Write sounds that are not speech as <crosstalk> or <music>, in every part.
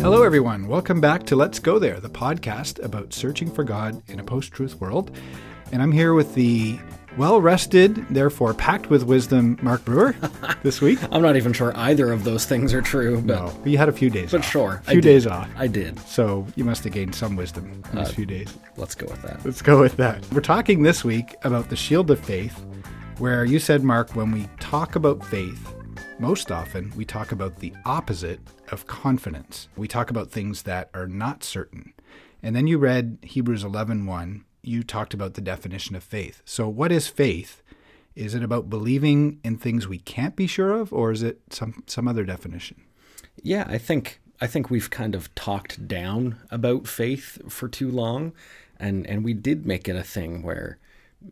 Hello, everyone. Welcome back to Let's Go There, the podcast about searching for God in a post truth world. And I'm here with the well rested, therefore packed with wisdom, Mark Brewer <laughs> this week. I'm not even sure either of those things are true, but No, you had a few days off. but off. sure, A few days off. I did. So you must have gained some wisdom in Uh, these few days. Let's go with that. Let's go with that. We're talking this week about the shield of faith, where you said, Mark, when we talk about faith, most often we talk about the opposite of confidence. We talk about things that are not certain. And then you read Hebrews 11:1. You talked about the definition of faith. So what is faith? Is it about believing in things we can't be sure of or is it some some other definition? Yeah, I think I think we've kind of talked down about faith for too long, and and we did make it a thing where,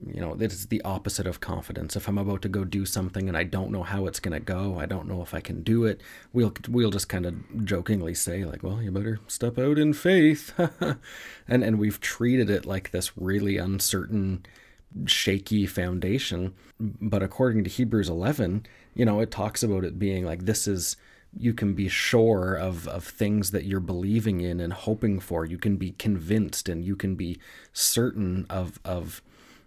you know, is the opposite of confidence. If I'm about to go do something and I don't know how it's gonna go, I don't know if I can do it. We'll we'll just kind of jokingly say like, well, you better step out in faith, <laughs> and and we've treated it like this really uncertain shaky foundation. But according to Hebrews 11, you know, it talks about it being like this is you can be sure of of things that you're believing in and hoping for. You can be convinced and you can be certain of of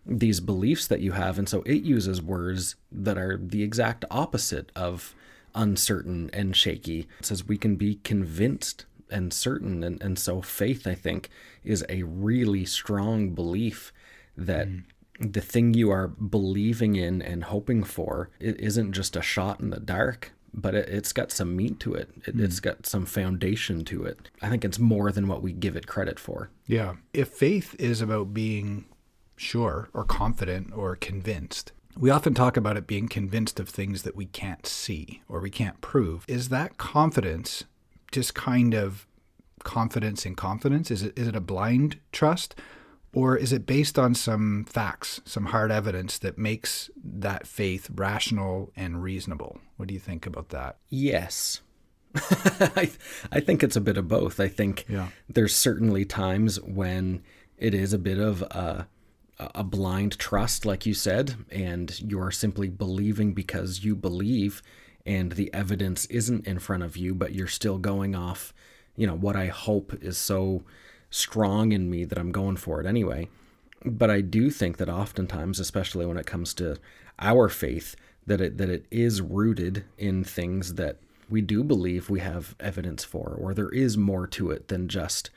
these beliefs that you have. And so it uses words that are the exact opposite of uncertain and shaky. It says we can be convinced and certain. And, and so faith, I think, is a really strong belief that mm. the thing you are believing in and hoping for it isn't just a shot in the dark but it, it's got some meat to it. it it's mm. got some foundation to it i think it's more than what we give it credit for Yeah. If faith is about being sure or confident or convinced, we often talk about it being convinced of things that we can't see or we can't prove. Is that confidence just kind of confidence in confidence? Is it is it a blind trust? Or is it based on some facts, some hard evidence that makes that faith rational and reasonable? What do you think about that? Yes. <laughs> I, I think it's a bit of both. I think Yeah. there's certainly times when it is a bit of a, a blind trust, like you said, and you're simply believing because you believe, and the evidence isn't in front of you, but you're still going off, you know, what I hope is so strong in me that I'm going for it anyway. But I do think that oftentimes, especially when it comes to our faith, that it that it is rooted in things that we do believe we have evidence for, or there is more to it than just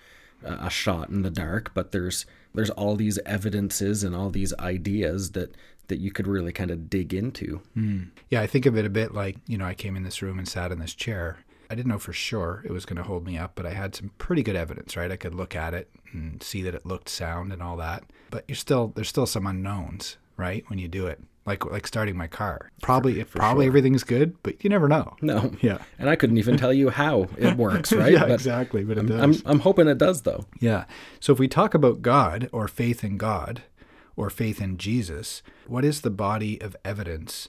a a shot in the dark. But there's there's all these evidences and all these ideas that that you could really kind of dig into. Hmm. Yeah, I think of it a bit like, you know, I came in this room and sat in this chair. I didn't know for sure it was going to hold me up, but I had some pretty good evidence, right? I could look at it and see that it looked sound and all that. But you're still there's still some unknowns, right? When you do it. Like like starting my car. Probably probably everything's good, but you never know. No, <laughs> Yeah. and I couldn't even tell you how it <laughs> works, right? yeah, But exactly, but it I'm, does. I'm I'm hoping it does though. Yeah. So if we talk about God or faith in God or faith in Jesus, what is the body of evidence,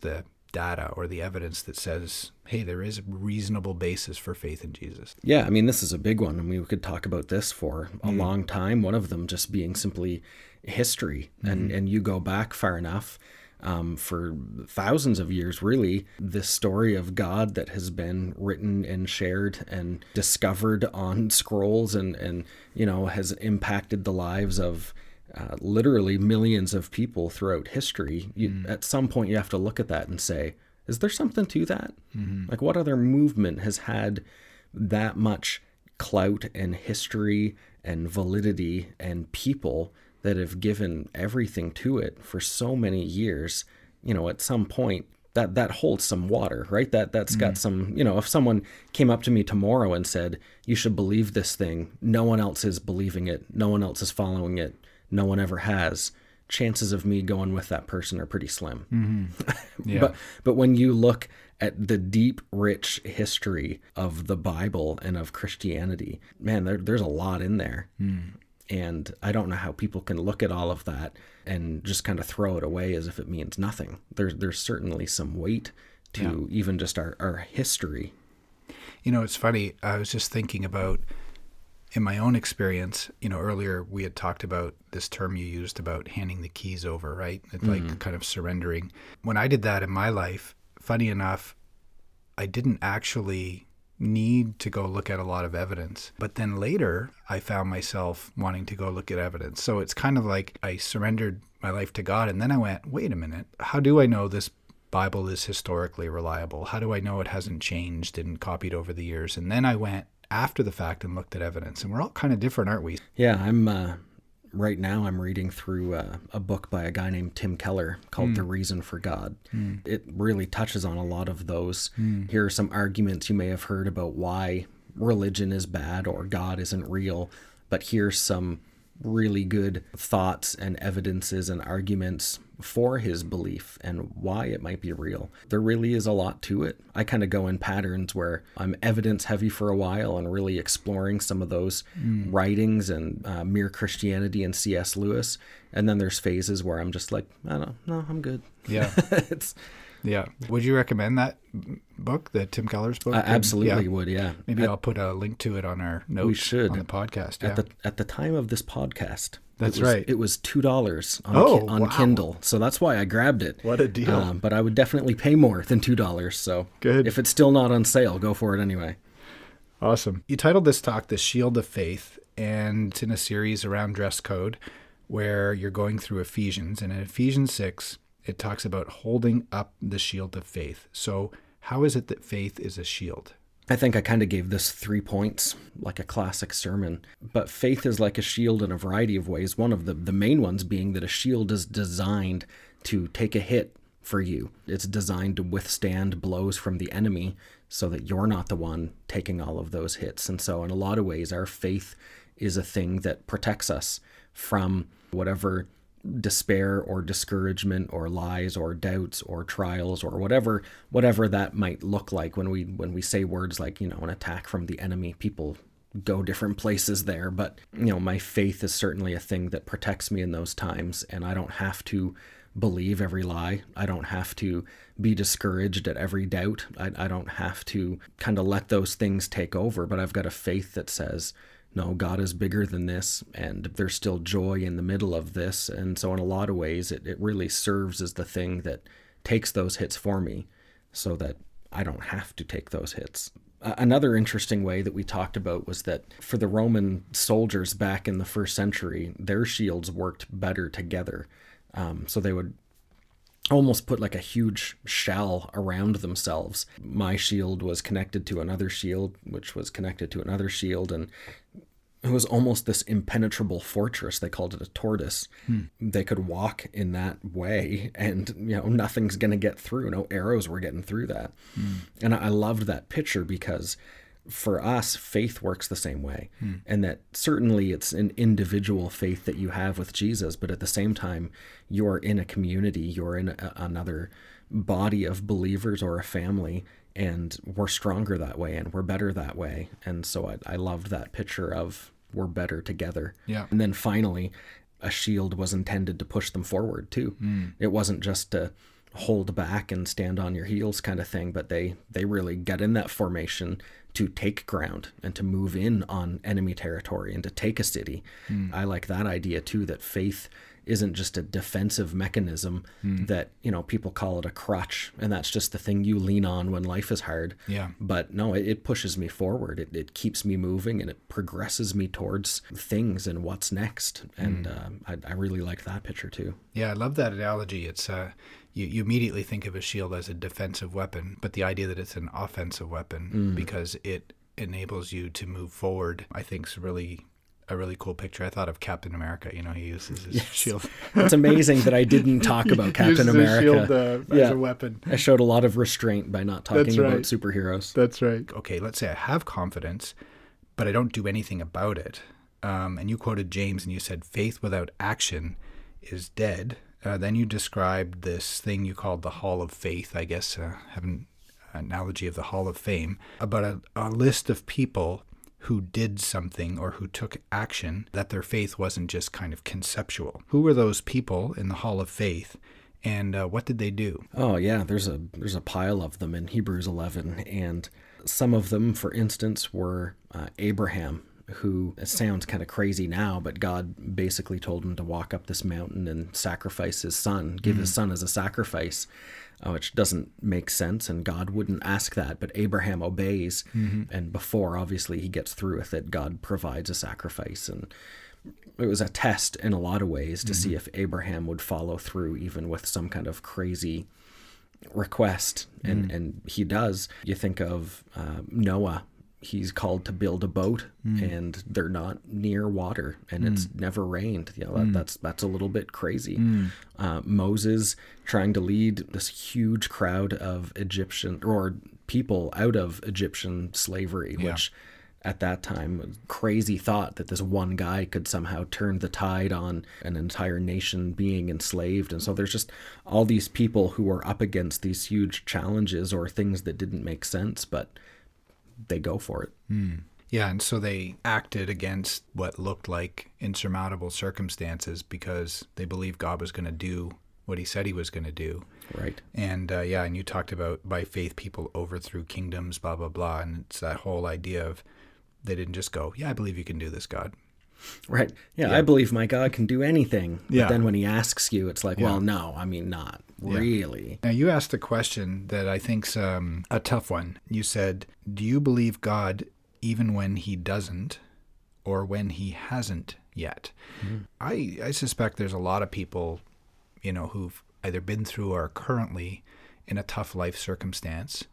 the data or the evidence that says, hey, there is a reasonable basis for faith in Jesus? Yeah, I mean, this is a big one, and we could talk about this for a long time. One of them just being simply history, and and you go back far enough. Um, for thousands of years, really, this story of God that has been written and shared and discovered on scrolls and, and you know, has impacted the lives of uh, literally millions of people throughout history. You, mm. At some point, you have to look at that and say, is there something to that? Mm-hmm. Like, what other movement has had that much clout and history and validity and people that have given everything to it for so many years? You know, at some point, that that holds some water, right? That that's got mm. some, you know, if someone came up to me tomorrow and said, "You should believe this thing," no one else is believing it, no one else is following it, no one ever has. Chances of me going with that person are pretty slim. Mm-hmm. <laughs> Yeah. But but when you look at the deep, rich history of the Bible and of Christianity, man, there, there's a lot in there. Mm. And I don't know how people can look at all of that and just kind of throw it away as if it means nothing. There's there's certainly some weight to even just our, our history. You know, it's funny. I was just thinking about in my own experience, you know, earlier we had talked about this term you used about handing the keys over, right? It's like mm-hmm. kind of surrendering. When I did that in my life funny enough, I didn't actually need to go look at a lot of evidence. But then later, I found myself wanting to go look at evidence. So it's kind of like I surrendered my life to God. And then I went, wait a minute, how do I know this Bible is historically reliable? How do I know it hasn't changed and copied over the years? And then I went after the fact and looked at evidence. And we're all kind of different, aren't we? Yeah, I'm. Uh, right now, I'm reading through uh, a book by a guy named Tim Keller called The Reason for God. It really touches on a lot of those. Here are some arguments you may have heard about why religion is bad or God isn't real, but here's some really good thoughts and evidences and arguments for his belief and why it might be real. There really is a lot to it. I kind of go in patterns where I'm evidence heavy for a while and really exploring some of those writings and uh, mere Christianity and C.S. Lewis. And then there's phases where I'm just like, I don't know, no, I'm good. Yeah. <laughs> it's Yeah. Would you recommend that book, the Tim Keller's book? I And- absolutely yeah. would, yeah. Maybe at, I'll put a link to it on our notes We should. on the podcast. Yeah. at the at the time of this podcast. That's it was, right. It was two dollars on, Oh, on wow. Kindle, so that's why I grabbed it. What a deal. Um, but I would definitely pay more than two dollars. So Good. If it's still not on sale, go for it anyway. Awesome. You titled this talk The Shield of Faith, and it's in a series around dress code where you're going through Ephesians. And in Ephesians 6, it talks about holding up the shield of faith. So, how is it that faith is a shield? I think I kind of gave this three points, like a classic sermon. But faith is like a shield in a variety of ways. One of the, the main ones being that a shield is designed to take a hit for you. It's designed to withstand blows from the enemy so that you're not the one taking all of those hits. And so, in a lot of ways, our faith is a thing that protects us from whatever despair or discouragement or lies or doubts or trials or whatever whatever that might look like. When we when we say words like you know an attack from the enemy people go different places there. But you know my faith is certainly a thing that protects me in those times and I don't have to believe every lie. I don't have to be discouraged at every doubt. I, I don't have to kind of let those things take over but I've got a faith that says no, God is bigger than this, and there's still joy in the middle of this. And so, in a lot of ways, it, it really serves as the thing that takes those hits for me so that I don't have to take those hits. Another interesting way that we talked about was that for the Roman soldiers back in the first century, their shields worked better together. Um, so they would almost put like a huge shell around themselves. My shield was connected to another shield, which was connected to another shield, and it was almost this impenetrable fortress. They called it a tortoise. Hmm. They could walk in that way, and you know nothing's gonna get through. No arrows were getting through that. Hmm. And I I loved that picture because for us, faith works the same way. Hmm. And that certainly it's an individual faith that you have with Jesus, but at the same time, you're in a community, you're in a, another body of believers or a family, and we're stronger that way and we're better that way. And so I, I loved that picture of we're better together. Yeah. And then finally, a shield was intended to push them forward too. Hmm. It wasn't just to hold back and stand on your heels kind of thing, but they they really get in that formation to take ground and to move in on enemy territory and to take a city. I like that idea too that faith isn't just a defensive mechanism that, you know, people call it a crutch and that's just the thing you lean on when life is hard. Yeah. But no, it, it pushes me forward. It, it keeps me moving and it progresses me towards things and what's next. And um, I, I really like that picture too. Yeah, I love that analogy. It's uh, you, you immediately think of a shield as a defensive weapon, but the idea that it's an offensive weapon because it enables you to move forward, I think is really a really cool picture. I thought of Captain America. You know, he uses his shield. It's amazing that I didn't talk <laughs> about Captain America. shield uh, as a weapon. I showed a lot of restraint by not talking That's about right. superheroes. That's right. Okay, let's say I have confidence, but I don't do anything about it. Um, and you quoted James and you said, faith without action is dead. Uh, then you described this thing you called the Hall of Faith, I guess, uh, having an analogy of the Hall of Fame, about a, a list of people who did something or who took action, that their faith wasn't just kind of conceptual. Who were those people in the Hall of Faith? And uh, what did they do? Oh yeah, there's a there's a pile of them in Hebrews 11, and some of them, for instance, were uh, Abraham who sounds kind of crazy now, but God basically told him to walk up this mountain and sacrifice his son, give his son as a sacrifice, uh, which doesn't make sense. And God wouldn't ask that, but Abraham obeys. And before, obviously, he gets through with it, God provides a sacrifice. And it was a test in a lot of ways to see if Abraham would follow through, even with some kind of crazy request, and and he does. You think of uh, Noah. He's called to build a boat, hmm. and they're not near water, and it's hmm. never rained. You know, that, hmm. that's that's a little bit crazy. Uh, Moses trying to lead this huge crowd of Egyptian or people out of Egyptian slavery, which at that time crazy thought that this one guy could somehow turn the tide on an entire nation being enslaved. And so there's just all these people who are up against these huge challenges or things that didn't make sense but they go for it Yeah, and so they acted against what looked like insurmountable circumstances because they believed God was going to do what he said he was going to do. right And uh, yeah, and you talked about by faith people overthrew kingdoms, blah, blah, blah. And it's that whole idea of they didn't just go, yeah, I believe you can do this, God. Right yeah, i believe my god can do anything but Yeah. then when he asks you it's like well no i mean not really Now, you asked a question that I think's um, a tough one. You said, Do you believe God even when he doesn't or when he hasn't yet? I, I suspect there's a lot of people, you know, who've either been through or are currently in a tough life circumstance.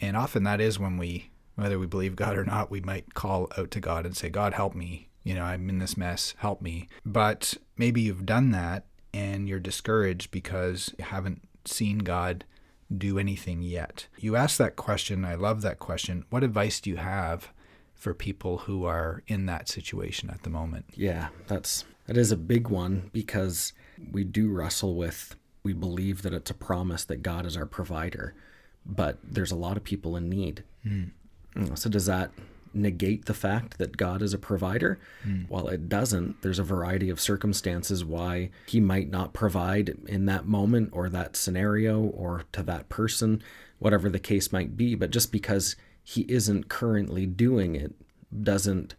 And often that is when we, whether we believe God or not, we might call out to God and say, God, help me. You know, I'm in this mess, help me. But maybe you've done that and you're discouraged because you haven't seen God do anything yet. You asked that question. I love that question. What advice do you have for people who are in that situation at the moment? Yeah, that's that is a big one because we do wrestle with we believe that it's a promise that God is our provider, but there's a lot of people in need. Hmm. Know, So does that negate the fact that God is a provider? Hmm. While it doesn't. There's a variety of circumstances why he might not provide in that moment or that scenario or to that person, whatever the case might be, but just because he isn't currently doing it doesn't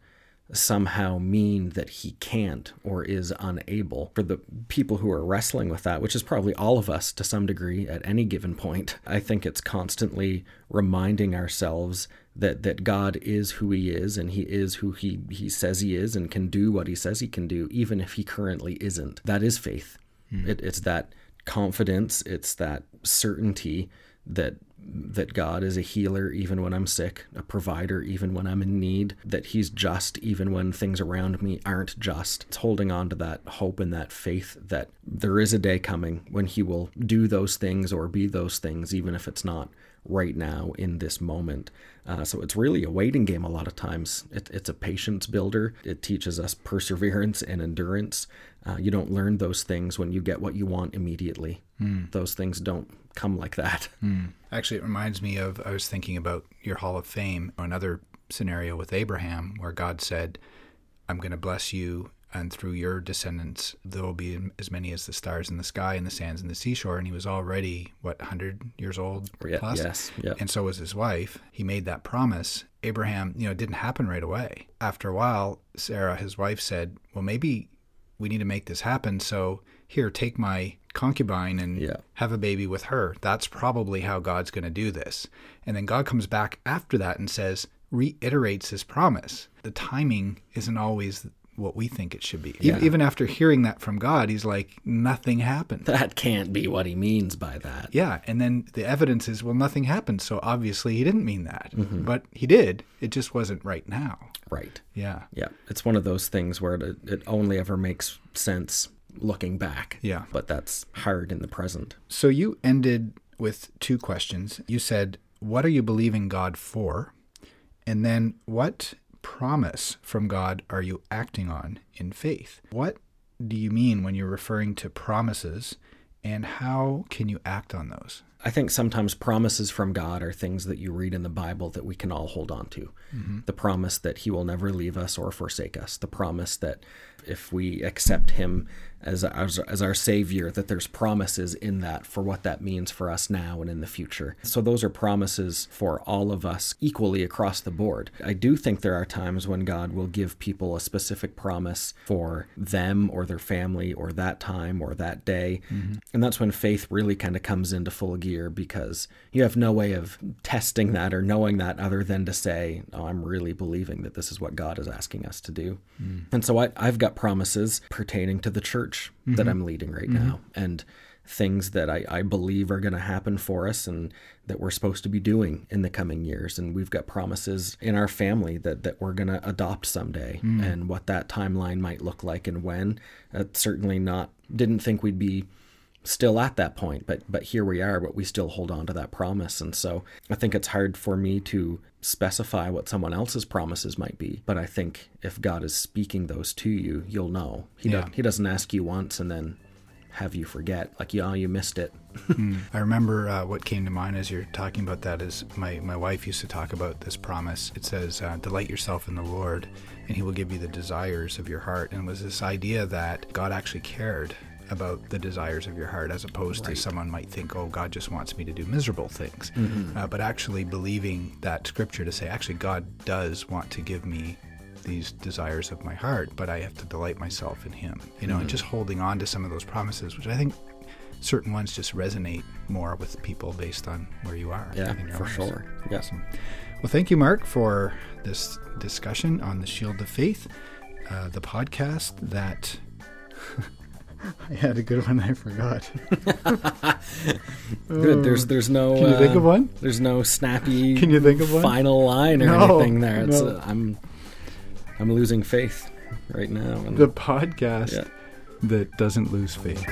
somehow mean that he can't or is unable. For the people who are wrestling with that, which is probably all of us to some degree at any given point, I think it's constantly reminding ourselves that that God is who he is and he is who he he says he is and can do what he says he can do even if he currently isn't. That is faith. Hmm. It, it's that confidence, it's that certainty that that God is a healer even when I'm sick, a provider even when I'm in need, that He's just even when things around me aren't just. It's holding on to that hope and that faith that there is a day coming when He will do those things or be those things, even if it's not right now in this moment. Uh, so it's really a waiting game a lot of times. It, it's a patience builder. It teaches us perseverance and endurance. Uh, you don't learn those things when you get what you want immediately. Those things don't come like that. <laughs> Actually, it reminds me of I was thinking about your Hall of Fame, another scenario with Abraham where God said, I'm going to bless you, and through your descendants, there will be as many as the stars in the sky and the sands in the seashore. And he was already, what, 100 years old Yeah, plus? yes, yeah. And so was his wife. He made that promise. Abraham, you know, it didn't happen right away. After a while, Sarah, his wife, said, Well, maybe we need to make this happen. So here, take my concubine and Yeah. have a baby with her. That's probably how God's going to do this. And then God comes back after that and says, reiterates his promise. The timing isn't always what we think it should be. Even, Yeah. even after hearing that from God, he's like, nothing happened. That can't be what he means by that. Yeah, and then the evidence is, well, nothing happened. So obviously he didn't mean that. Mm-hmm. But he did. It just wasn't right now. Right. Yeah. Yeah. It's one of those things where it, it only ever makes sense looking back. Yeah. But that's hard in the present. So you ended with two questions. You said, What are you believing God for? And then, What promise from God are you acting on in faith? What do you mean when you're referring to promises, and how can you act on those? I think sometimes promises from God are things that you read in the Bible that we can all hold on to. Mm-hmm. The promise that He will never leave us or forsake us. The promise that if we accept Him as, as, as our Savior, that there's promises in that for what that means for us now and in the future. So those are promises for all of us equally across the board. I do think there are times when God will give people a specific promise for them or their family or that time or that day. Mm-hmm. And that's when faith really kind of comes into full gear because you have no way of testing that or knowing that other than to say, oh, I'm really believing that this is what God is asking us to do. Mm. And so I, I've got promises pertaining to the church mm-hmm. that I'm leading right mm-hmm. now. And things that I, I believe are going to happen for us and that we're supposed to be doing in the coming years. And we've got promises in our family that, that we're going to adopt someday mm. and what that timeline might look like and when. Uh, certainly not, didn't think we'd be still at that point, but but here we are, but we still hold on to that promise. And so I think it's hard for me to specify what someone else's promises might be. But I think if God is speaking those to you, you'll know. He yeah. he doesn't ask you once and then have you forget like yeah you missed it <laughs> mm. i remember uh, what came to mind as you're talking about that is my, my wife used to talk about this promise it says uh, delight yourself in the lord and he will give you the desires of your heart and it was this idea that god actually cared about the desires of your heart as opposed right. to someone might think oh god just wants me to do miserable things mm-hmm. uh, but actually believing that scripture to say actually god does want to give me these desires of my heart but i have to delight myself in him you know mm-hmm. and just holding on to some of those promises which i think certain ones just resonate more with people based on where you are yeah for lives. sure yes awesome. well thank you mark for this discussion on the shield of faith uh, the podcast that <laughs> <laughs> I had a good one. I forgot. <laughs> good. There's there's no. Can you uh, think of one? There's no snappy. Can you think of one? Final line or no, anything there. It's, no. uh, I'm I'm losing faith right now. the podcast yeah. that doesn't lose faith.